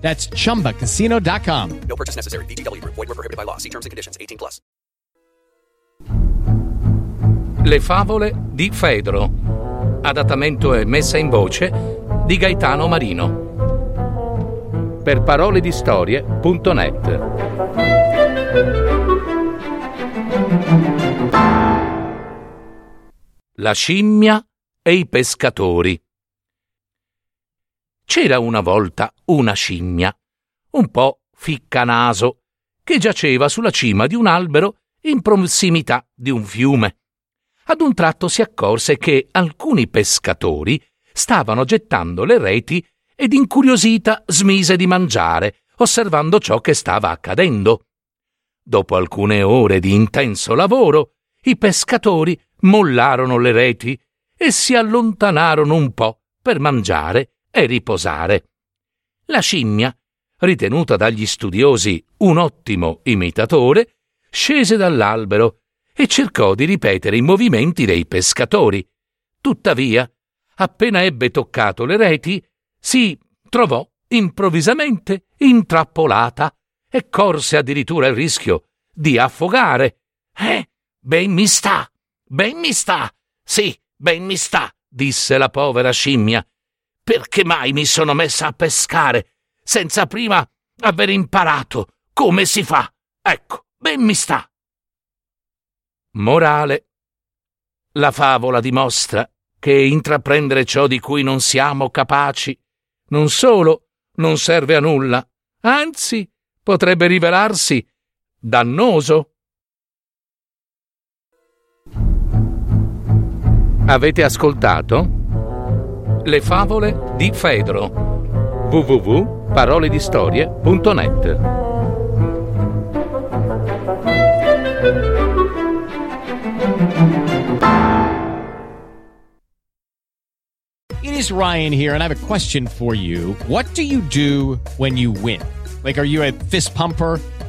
That's chumbacasino.com. No purchase necessary. VGW Group. Void were prohibited by law. See terms and conditions. 18 plus. Le favole di Fedro. Adattamento e messa in voce di Gaetano Marino. Per parole di storie.net. La scimmia e i pescatori. C'era una volta una scimmia, un po' ficcanaso, che giaceva sulla cima di un albero in prossimità di un fiume. Ad un tratto si accorse che alcuni pescatori stavano gettando le reti ed incuriosita smise di mangiare, osservando ciò che stava accadendo. Dopo alcune ore di intenso lavoro, i pescatori mollarono le reti e si allontanarono un po' per mangiare e riposare. La scimmia, ritenuta dagli studiosi un ottimo imitatore, scese dall'albero e cercò di ripetere i movimenti dei pescatori. Tuttavia, appena ebbe toccato le reti, si trovò improvvisamente intrappolata e corse addirittura il rischio di affogare. Eh, ben mi sta, ben mi sta, sì, ben mi sta, disse la povera scimmia. Perché mai mi sono messa a pescare senza prima aver imparato come si fa? Ecco, ben mi sta. Morale. La favola dimostra che intraprendere ciò di cui non siamo capaci non solo non serve a nulla, anzi potrebbe rivelarsi dannoso. Avete ascoltato? Le favole di Fedro www.paroledistorie.net It is Ryan here, and I have a question for you. What do you do when you win? Like, are you a fist pumper?